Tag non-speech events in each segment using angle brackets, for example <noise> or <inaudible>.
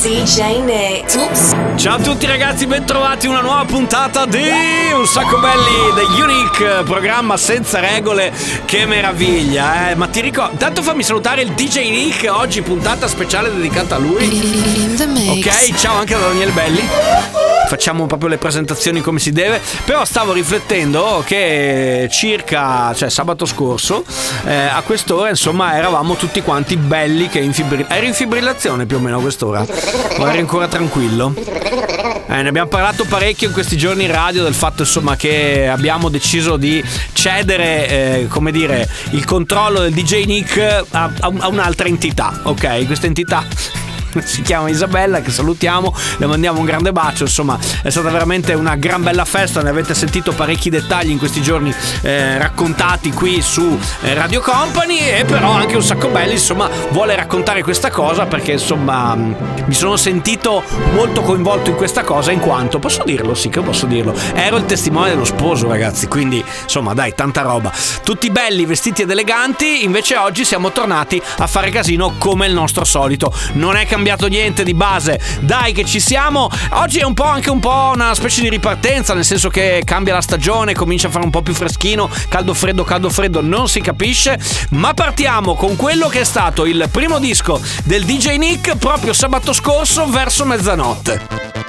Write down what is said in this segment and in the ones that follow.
DJ Nick. Ciao a tutti ragazzi, bentrovati una nuova puntata di Un sacco belli The Unique, programma senza regole, che meraviglia, eh. Ma ti ricordo, tanto fammi salutare il DJ Nick, oggi puntata speciale dedicata a lui. Ok, ciao anche da Daniele Belli. Facciamo proprio le presentazioni come si deve. Però stavo riflettendo che circa, cioè sabato scorso, eh, a quest'ora, insomma, eravamo tutti quanti belli che in fibrillazione. Eri in fibrillazione più o meno a quest'ora? Eri ancora tranquillo? Eh, ne abbiamo parlato parecchio in questi giorni in radio del fatto insomma che abbiamo deciso di cedere, eh, come dire, il controllo del DJ Nick a- a un'altra entità, ok? Questa entità <laughs> si chiama Isabella che salutiamo le mandiamo un grande bacio insomma è stata veramente una gran bella festa ne avete sentito parecchi dettagli in questi giorni eh, raccontati qui su eh, Radio Company e però anche un sacco belli insomma vuole raccontare questa cosa perché insomma mi sono sentito molto coinvolto in questa cosa in quanto posso dirlo? Sì che posso dirlo. Ero il testimone dello sposo ragazzi quindi insomma dai tanta roba. Tutti belli vestiti ed eleganti invece oggi siamo tornati a fare casino come il nostro solito. Non è cambiato niente di base. Dai che ci siamo. Oggi è un po' anche un po' una specie di ripartenza nel senso che cambia la stagione comincia a fare un po' più freschino caldo freddo caldo freddo non si capisce. Ma partiamo con quello che è stato il primo disco del DJ Nick proprio sabato scorso verso mezzanotte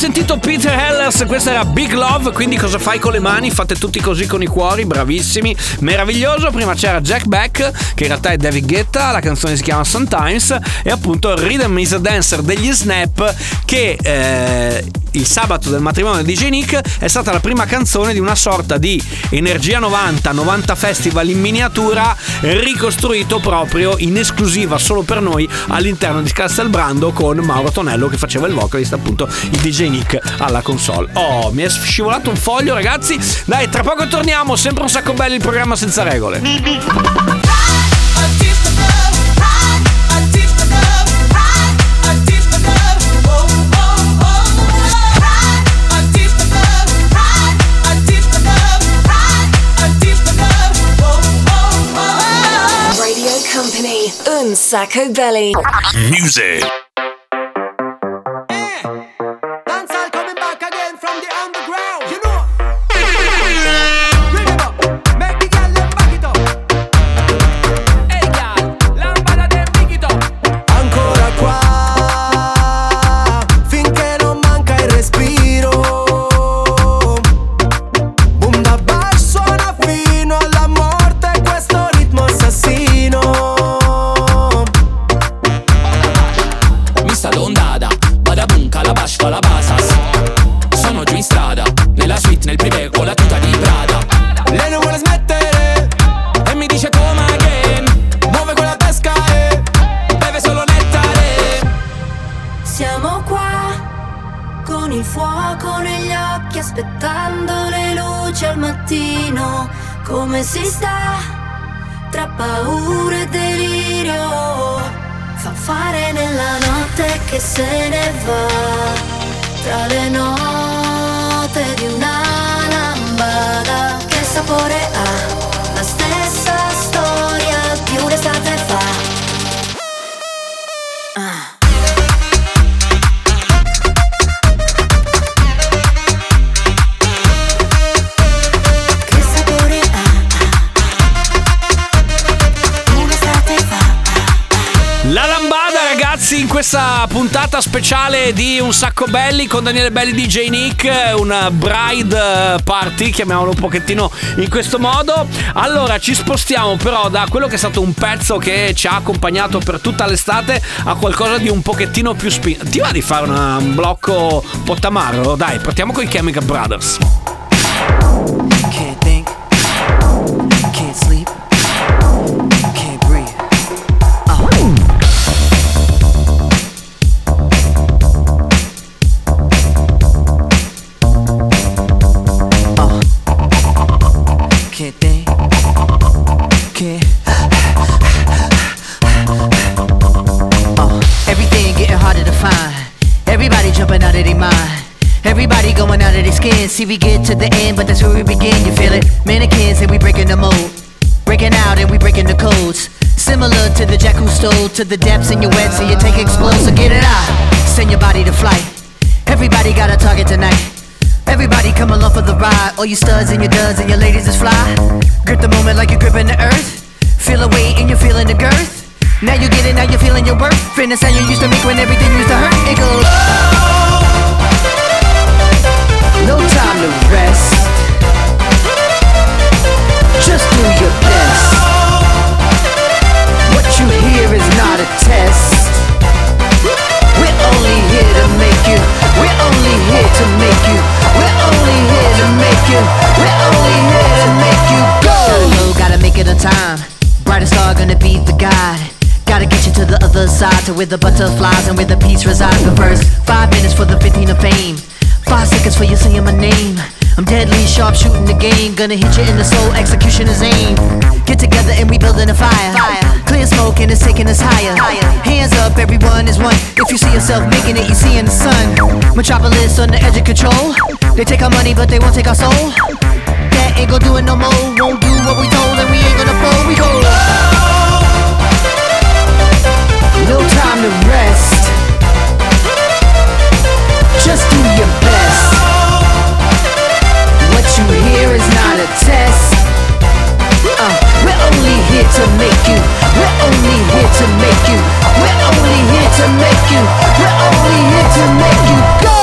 sentito Peter Hellers, questa era Big Love, quindi cosa fai con le mani? Fate tutti così con i cuori, bravissimi, meraviglioso. Prima c'era Jack Beck, che in realtà è David Guetta, la canzone si chiama Sometimes, e appunto Rhythm is a Dancer degli Snap, che eh, il sabato del matrimonio di Nick è stata la prima canzone di una sorta di Energia 90, 90 Festival in miniatura, ricostruito proprio in esclusiva solo per noi all'interno di Castelbrando con Mauro Tonello che faceva il vocalist, appunto il DJ Nick alla console. Oh, mi è scivolato un foglio, ragazzi. Dai, tra poco torniamo. Sempre un sacco belli il programma senza regole. Radio Company, Un Sacco Belly. Music. Se ne va. Tra le note puntata speciale di Un sacco belli con Daniele Belli DJ Nick, una bride party, chiamiamolo un pochettino in questo modo. Allora, ci spostiamo però da quello che è stato un pezzo che ci ha accompagnato per tutta l'estate a qualcosa di un pochettino più spinto. Ti va di fare una- un blocco pottamaro? Dai, partiamo con i Chemical Brothers. To the depths in your wet, so you take explode. So get it out, send your body to flight. Everybody got a target tonight. Everybody come along for the ride. All you studs and your duds and your ladies is fly. Grip the moment like you're gripping the earth. Feel a weight and you're feeling the girth. Now you get it, now you're feeling your worth. Feeling the you used to make when everything used to hurt. It goes. No time to rest. Just do your best. Test. We're only here to make you. We're only here to make you. We're only here to make you. We're only here to make you go. Gotta gotta make it on time. Brightest star gonna be the guide. Gotta get you to the other side, to where the butterflies and where the peace resides. But first, five minutes for the 15 of fame. Five seconds for you saying my name. I'm deadly sharp shooting the game. Gonna hit you in the soul, execution is aim. Get together and we building a fire. Clear smoke and it's taking us higher. Hands up, everyone is one. If you see yourself making it, you see in the sun. Metropolis on the edge of control. They take our money, but they won't take our soul. That ain't gonna do it no more. Won't do what we told, and we ain't gonna fold. We go. No time to rest. Just do your best. What you hear is not a test. Here to make you. We're only here to make you. We're only here to make you. We're only here to make you go.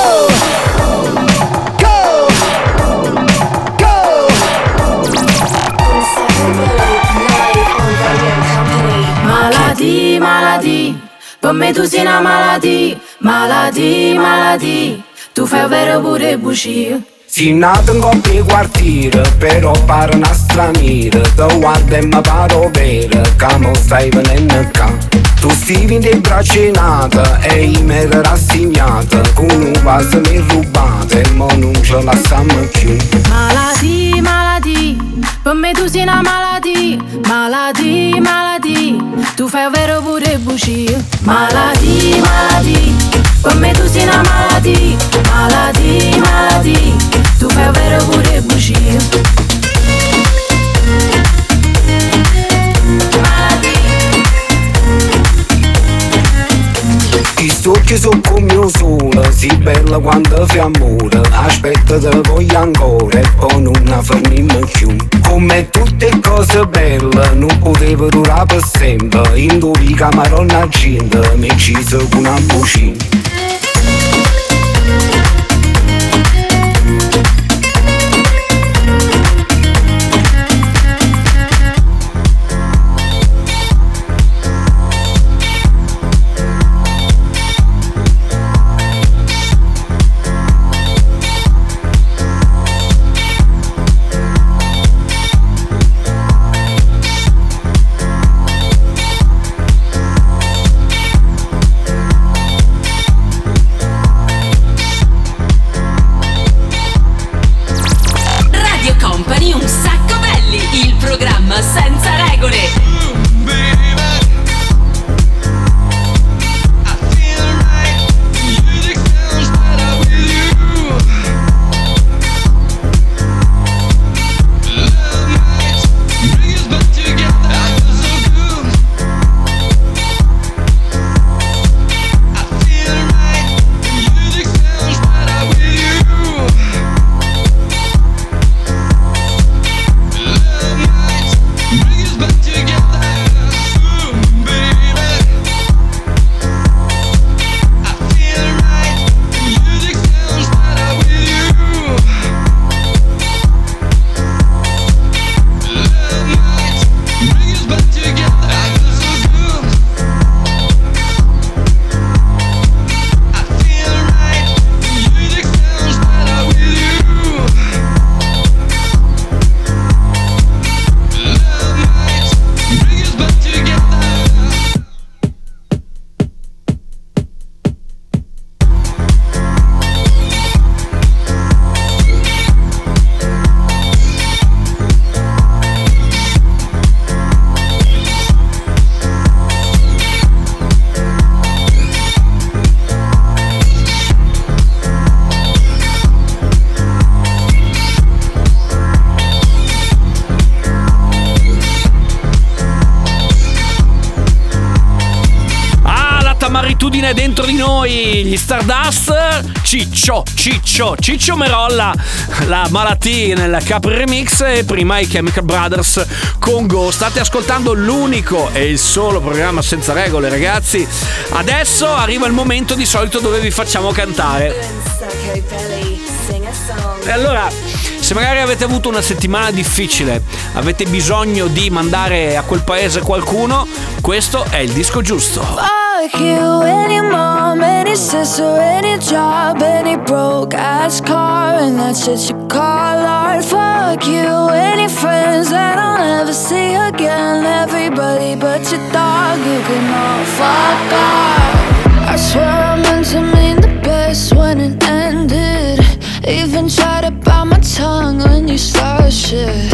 Maladie, maladie, per me tu sei una maladie, maladie, maladie, tu fai vero pure bugie. Si nato in coppia quartiere, però pare una straniera Te guarda e mi paro vera, che mo stai venendo qua Tu stivi in te braccinata e io mi ero rassegnata Con un vaso mi rubate e non ce la stanno più. Maladie, maladie, per me tu sei una maladie, maladie, maladie, tu fai vero pure bugie. Maladie, maladie, per me tu sei una maladie, maladie, maladie, tu fai vero pure bugie. I occhi sono come un sole, si bella quando fai amore Aspetta te voglio ancora e poi non fermiamo più Come tutte cose belle, non potevo durare per sempre In due camarona gente, mi ci sono una bucina dentro di noi, gli Stardust, Ciccio, Ciccio, Ciccio Merolla, la malattia nel Capri Remix e prima i Chemical Brothers con Go. State ascoltando l'unico e il solo programma senza regole, ragazzi. Adesso arriva il momento di solito dove vi facciamo cantare. E allora, se magari avete avuto una settimana difficile, avete bisogno di mandare a quel paese qualcuno, questo è il disco giusto. Fuck you, any mom, any sister, any job, any broke ass car, and that's shit you call art. Fuck you, any friends that I'll never see again. Everybody but your dog, you can all fuck off. I swear I meant to mean the best when it ended. Even tried to bite my tongue when you started shit.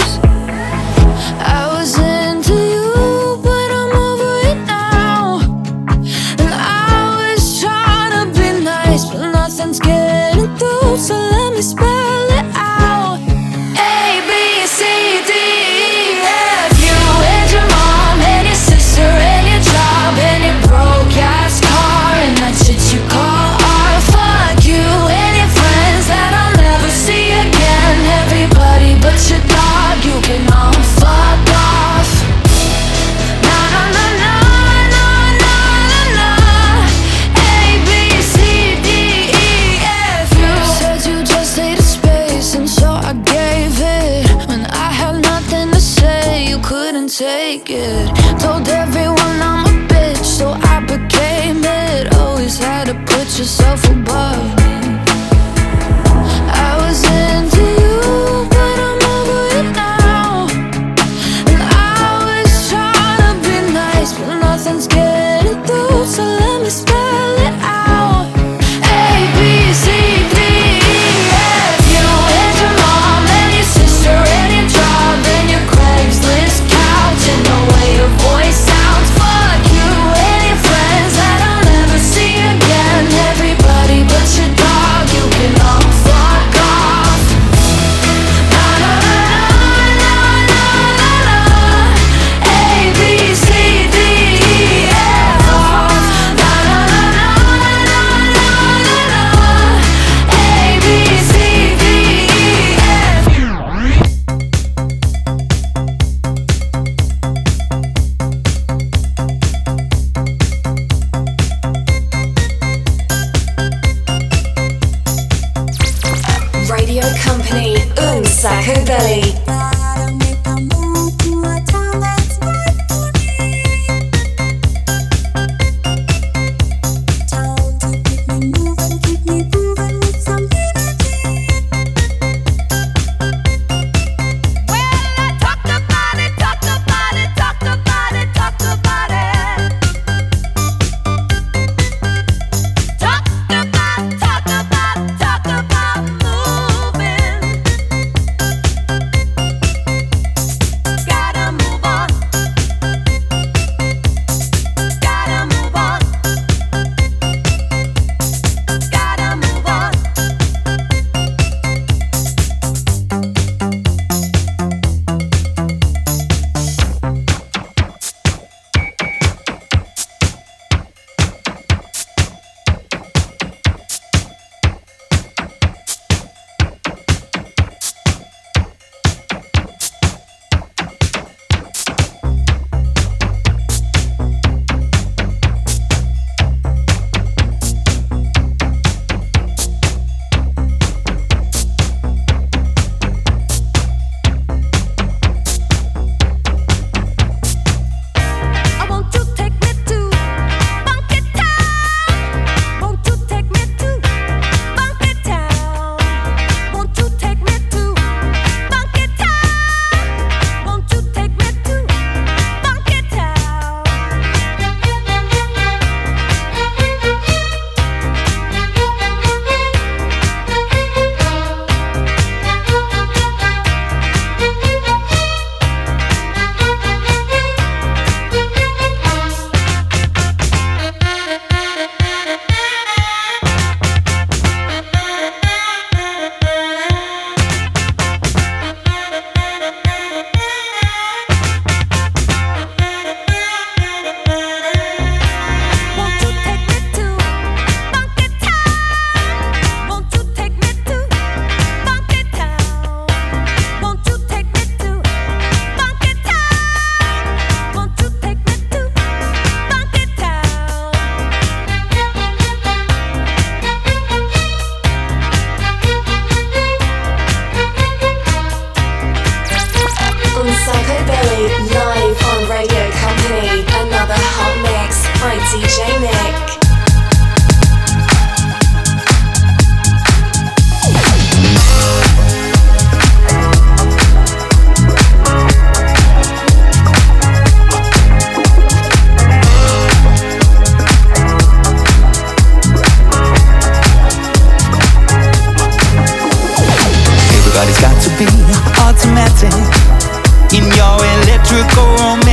whisper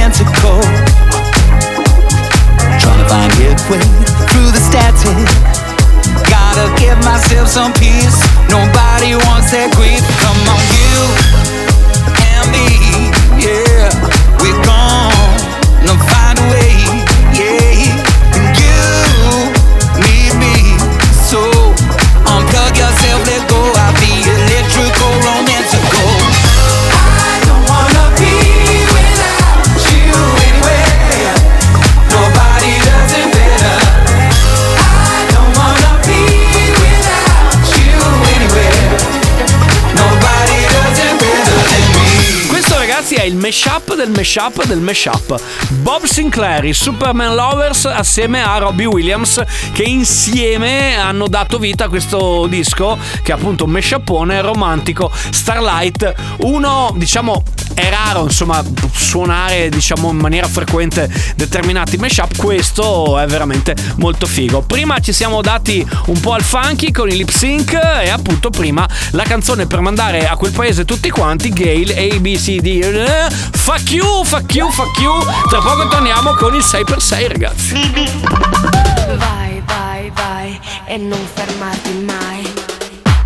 romantical. Trying to find your way through the static. Gotta give myself some peace. Nobody wants that grief. Come on, you and me, yeah. Mashup del mashup del mashup. Bob Sinclair, i Superman Lovers assieme a Robbie Williams che insieme hanno dato vita a questo disco che è appunto un mashupone romantico Starlight. Uno diciamo è raro insomma suonare diciamo in maniera frequente determinati mashup questo è veramente molto figo. Prima ci siamo dati un po' al funky con i lip sync e appunto prima la canzone per mandare a quel paese tutti quanti Gale A B C D eh, fuck you fuck you fuck you. Tra poco torniamo con il 6x6 ragazzi. Vai, vai, vai e non fermarti mai.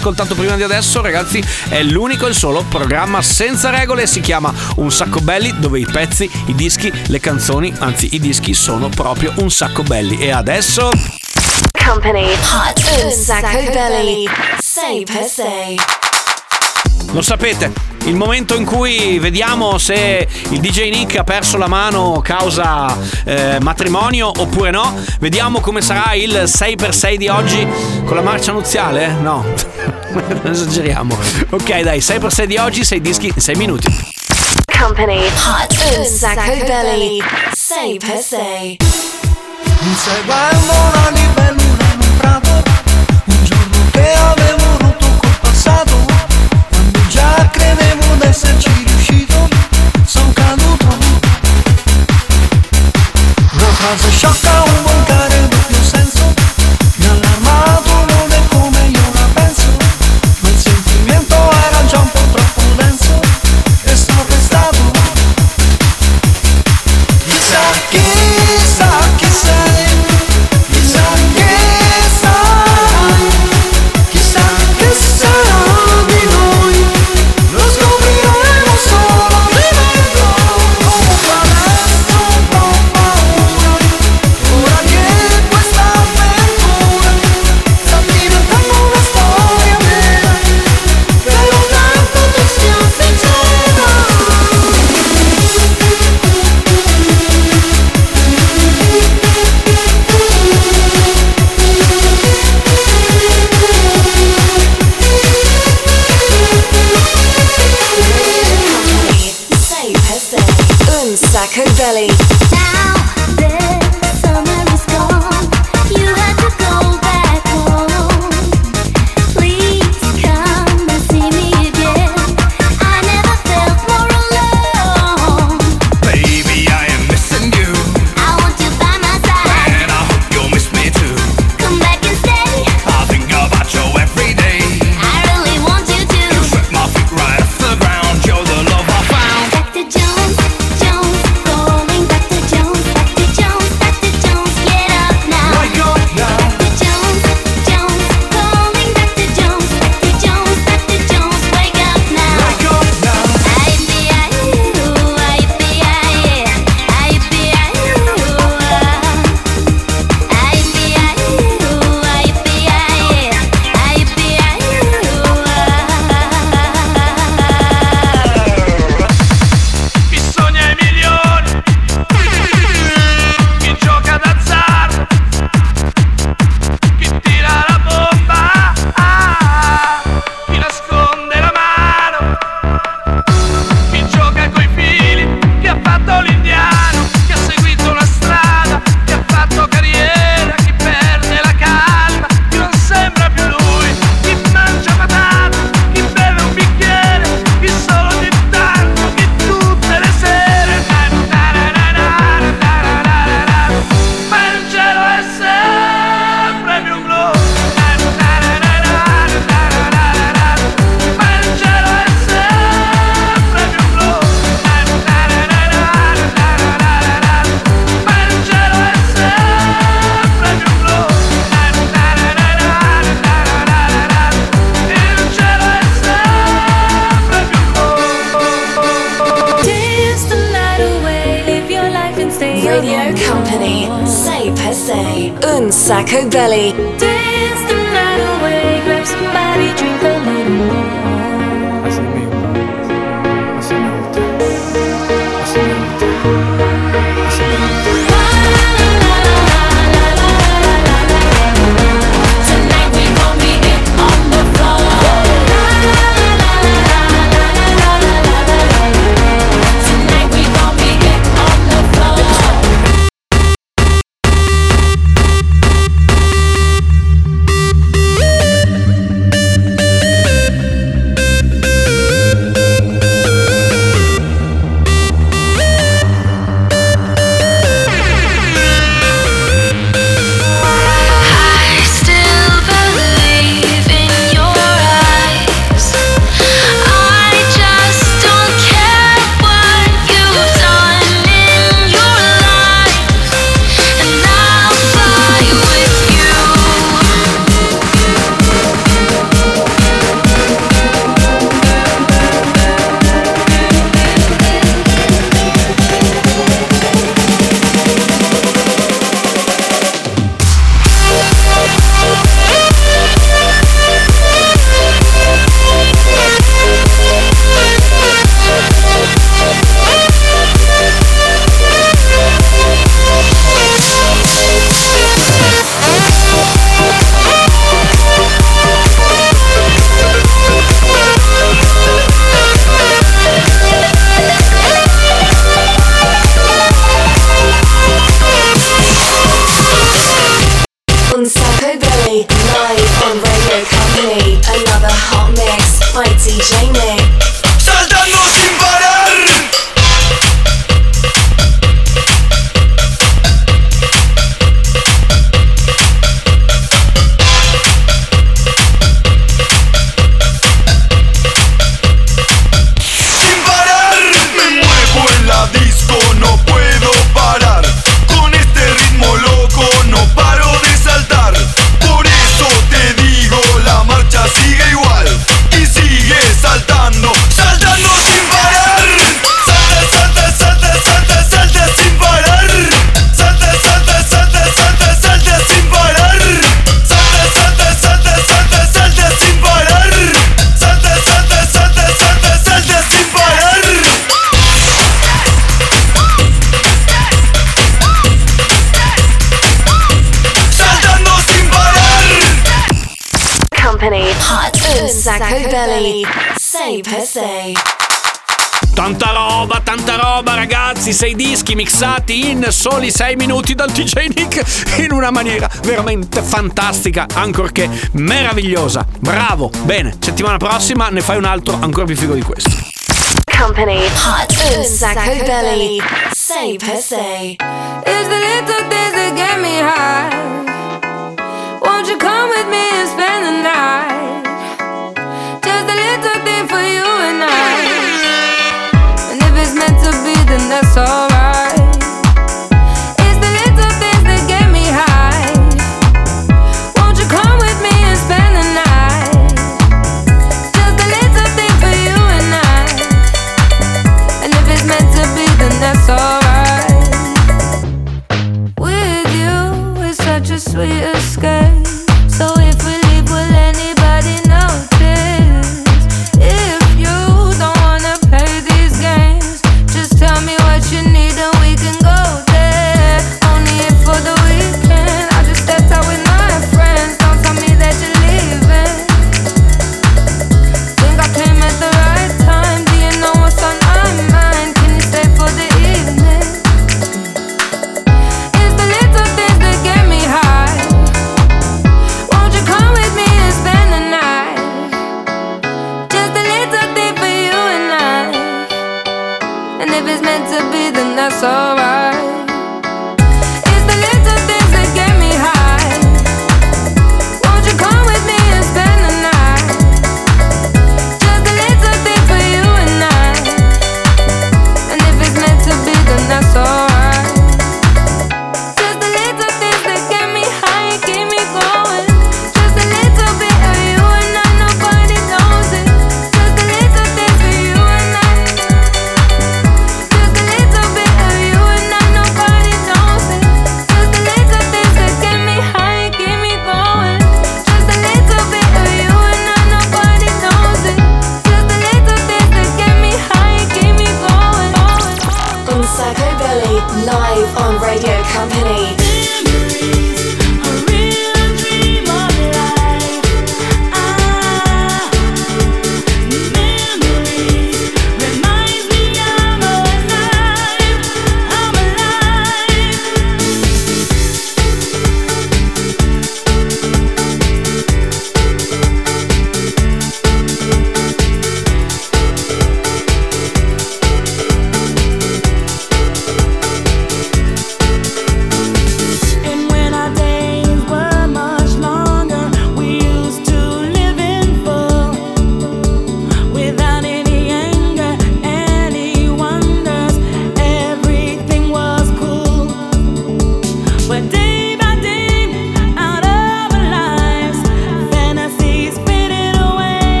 ascoltato prima di adesso, ragazzi, è l'unico e il solo programma senza regole. Si chiama Un sacco belli, dove i pezzi, i dischi, le canzoni, anzi i dischi sono proprio un sacco belli. E adesso. Company, un sacco belly. Sei per sei. Lo sapete, il momento in cui vediamo se il DJ Nick ha perso la mano causa eh, matrimonio oppure no. Vediamo come sarà il 6x6 di oggi con la marcia nuziale? Eh? No, <laughs> non esageriamo. Ok, dai, 6x6 di oggi, 6 dischi in 6 minuti. Company, Hot un sacco belli, 6x6. Un Sacco Belly. Company. Hot un sacco belly. Sei per sei. Tanta roba, tanta roba ragazzi, sei dischi mixati in soli 6 minuti dal DJ Nick in una maniera veramente fantastica, ancorché meravigliosa. Bravo, bene, settimana prossima ne fai un altro ancora più figo di questo. Company. Hot un sacco belly. Sei per sei. It's the little things that get me high.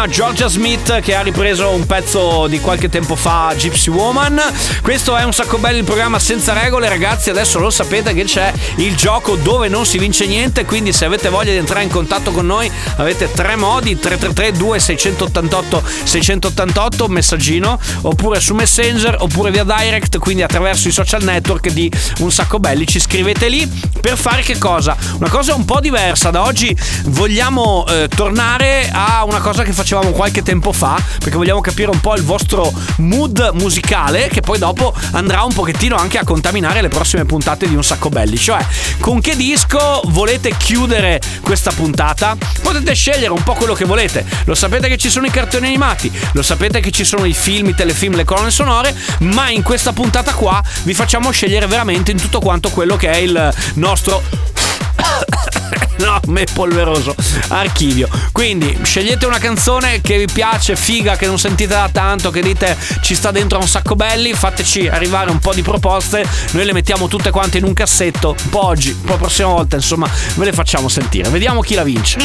Prima Georgia Smith che ha ripreso un pezzo di qualche tempo fa, Gypsy Woman. Questo è un sacco bello il programma senza regole, ragazzi. Adesso lo sapete che c'è il gioco dove non si vince niente. Quindi, se avete voglia di entrare in contatto con noi, avete tre modi: 333 2688 688 messaggino, oppure su Messenger, oppure via direct, quindi attraverso i social network di un sacco belli. Ci scrivete lì per fare che cosa? Una cosa un po' diversa. Da oggi vogliamo eh, tornare a una cosa che facevamo qualche tempo fa, perché vogliamo capire un po' il vostro mood musicale, che poi dopo andrà un pochettino anche a contaminare le prossime puntate di Un Sacco Belli. Cioè, con che disco volete chiudere questa puntata? Potete scegliere un po' quello che volete. Lo sapete che ci sono i cartoni animati, lo sapete che ci sono i film, i telefilm, le colonne sonore, ma in questa puntata qua vi facciamo scegliere veramente in tutto quanto quello che è il nostro <coughs> No, me polveroso archivio. Quindi scegliete una canzone che vi piace, figa, che non sentite da tanto, che dite ci sta dentro un sacco belli. Fateci arrivare un po' di proposte. Noi le mettiamo tutte quante in un cassetto. Un po' oggi, un po' la prossima volta, insomma, ve le facciamo sentire. Vediamo chi la vince.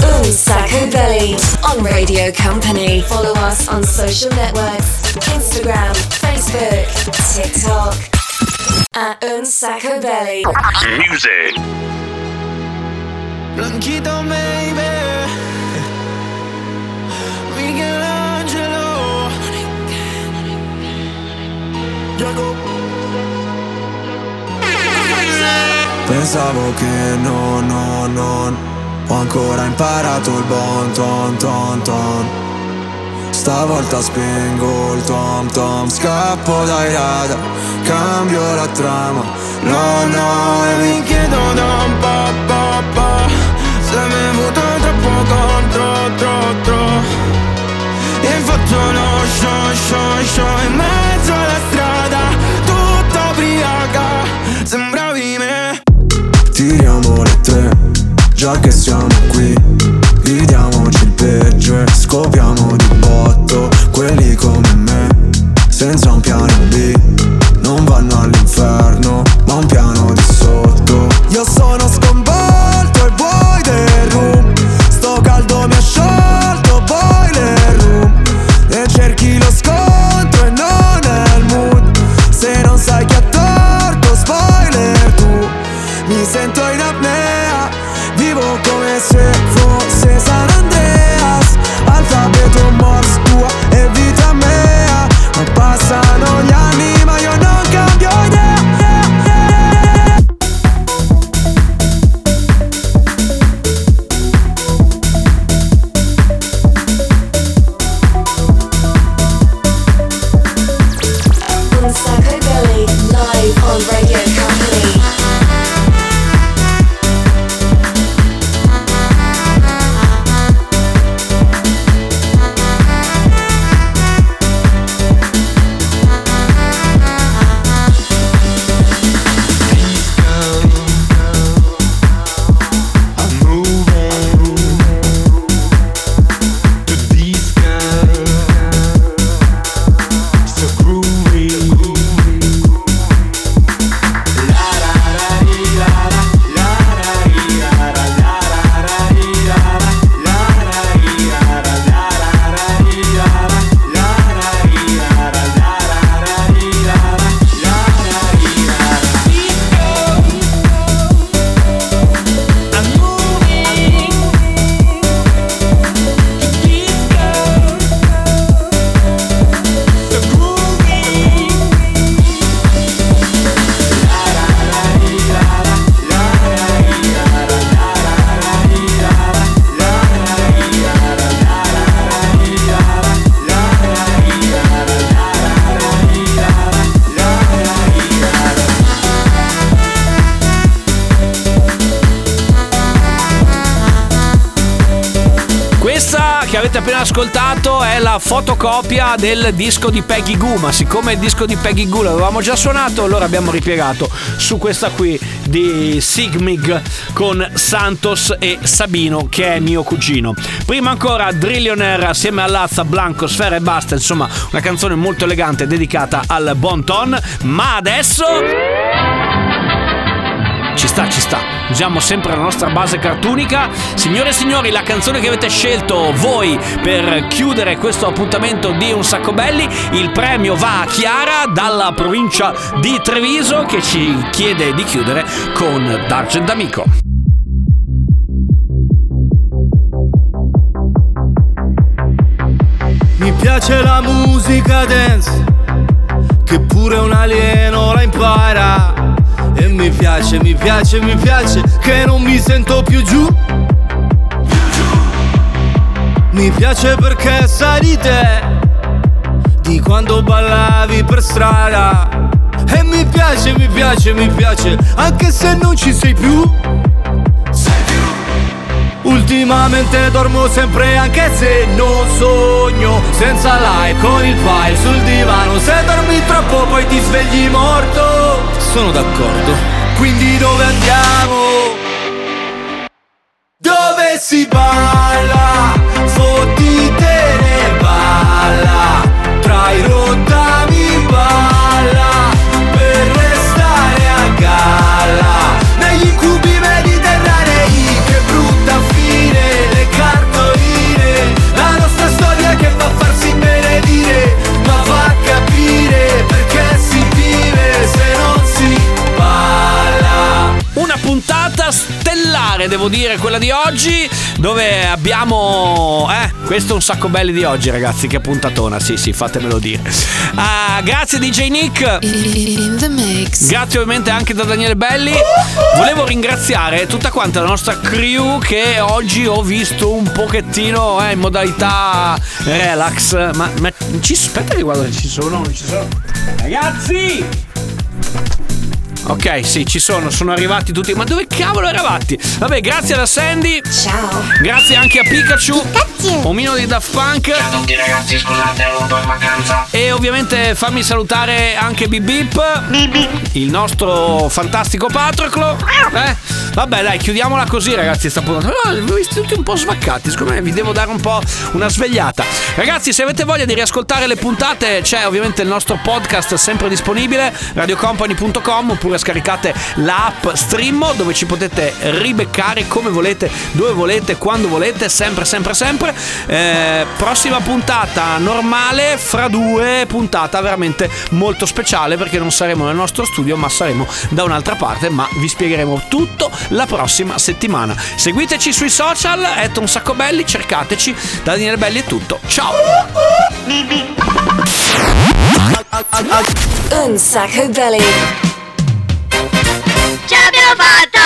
Un Sacco Belly on Radio Company. Follow us on social networks Instagram, Facebook, TikTok. At Un Sacco Belly. Music. Blanquito, baby. Michelangelo. Pensavo che no, no, non Ho ancora imparato il bon ton ton ton Stavolta spengo il tom tom Scappo dai radar Cambio la trama. No, no, e mi chiedo da un po', po' Se mi è avuto troppo contro, tro, tro. E faccio lo show, show, show In mezzo alla strada Tutta ubriaca Sembravi me. Tiriamo le tre Già che siamo fotocopia del disco di Peggy Goo, ma siccome il disco di Peggy Goo l'avevamo già suonato, allora abbiamo ripiegato su questa qui di Sigmig con Santos e Sabino, che è mio cugino. Prima ancora Drillionaire assieme a Lazza, Blanco, Sfera e Basta, insomma, una canzone molto elegante dedicata al bon ton, ma adesso ci sta, ci sta. Usiamo sempre la nostra base cartunica. Signore e signori, la canzone che avete scelto voi per chiudere questo appuntamento di Un Sacco Belli, il premio va a Chiara dalla provincia di Treviso che ci chiede di chiudere con D'Argent Amico. Mi piace la musica dance, che pure un alieno la impara. E mi piace, mi piace, mi piace, che non mi sento più giù. Mi piace perché sai di te, di quando ballavi per strada. E mi piace, mi piace, mi piace, anche se non ci sei più. Ultimamente dormo sempre anche se non sogno Senza like con il file sul divano Se dormi troppo poi ti svegli morto Sono d'accordo Quindi dove andiamo? Dove si balla? Stellare, devo dire, quella di oggi, dove abbiamo... Eh, questo è un sacco belli di oggi, ragazzi, che puntatona, sì, sì, fatemelo dire. Ah, grazie DJ Nick. Grazie ovviamente anche da Daniele Belli. Volevo ringraziare tutta quanta la nostra crew che oggi ho visto un pochettino eh, in modalità relax. Ma, ma ci aspetta che guardo se ci sono, non ci sono. Ragazzi! Ok, sì, ci sono, sono arrivati tutti. Ma dove cavolo eravate? Vabbè, grazie alla Sandy. Ciao. Grazie anche a Pikachu. Omino di Daft Punk. Ciao a tutti ragazzi, scusate, ero un po' in vacanza. E ovviamente fammi salutare anche Bip Bip. Il nostro fantastico Patroclo. Eh? Vabbè, dai, chiudiamola così, ragazzi. Sta puntata. Oh, vi visti tutti un po' svaccati. Secondo me vi devo dare un po' una svegliata. Ragazzi, se avete voglia di riascoltare le puntate, c'è ovviamente il nostro podcast sempre disponibile, radiocompany.com oppure scaricate l'app Stream dove ci potete ribeccare come volete, dove volete, quando volete, sempre, sempre, sempre. Eh, prossima puntata normale, fra due puntata veramente molto speciale perché non saremo nel nostro studio ma saremo da un'altra parte, ma vi spiegheremo tutto la prossima settimana. Seguiteci sui social, è un sacco belli, cercateci. Da Daniele Belli è tutto. Ciao! Un sacco belly. Ce l'abbiamo fatta!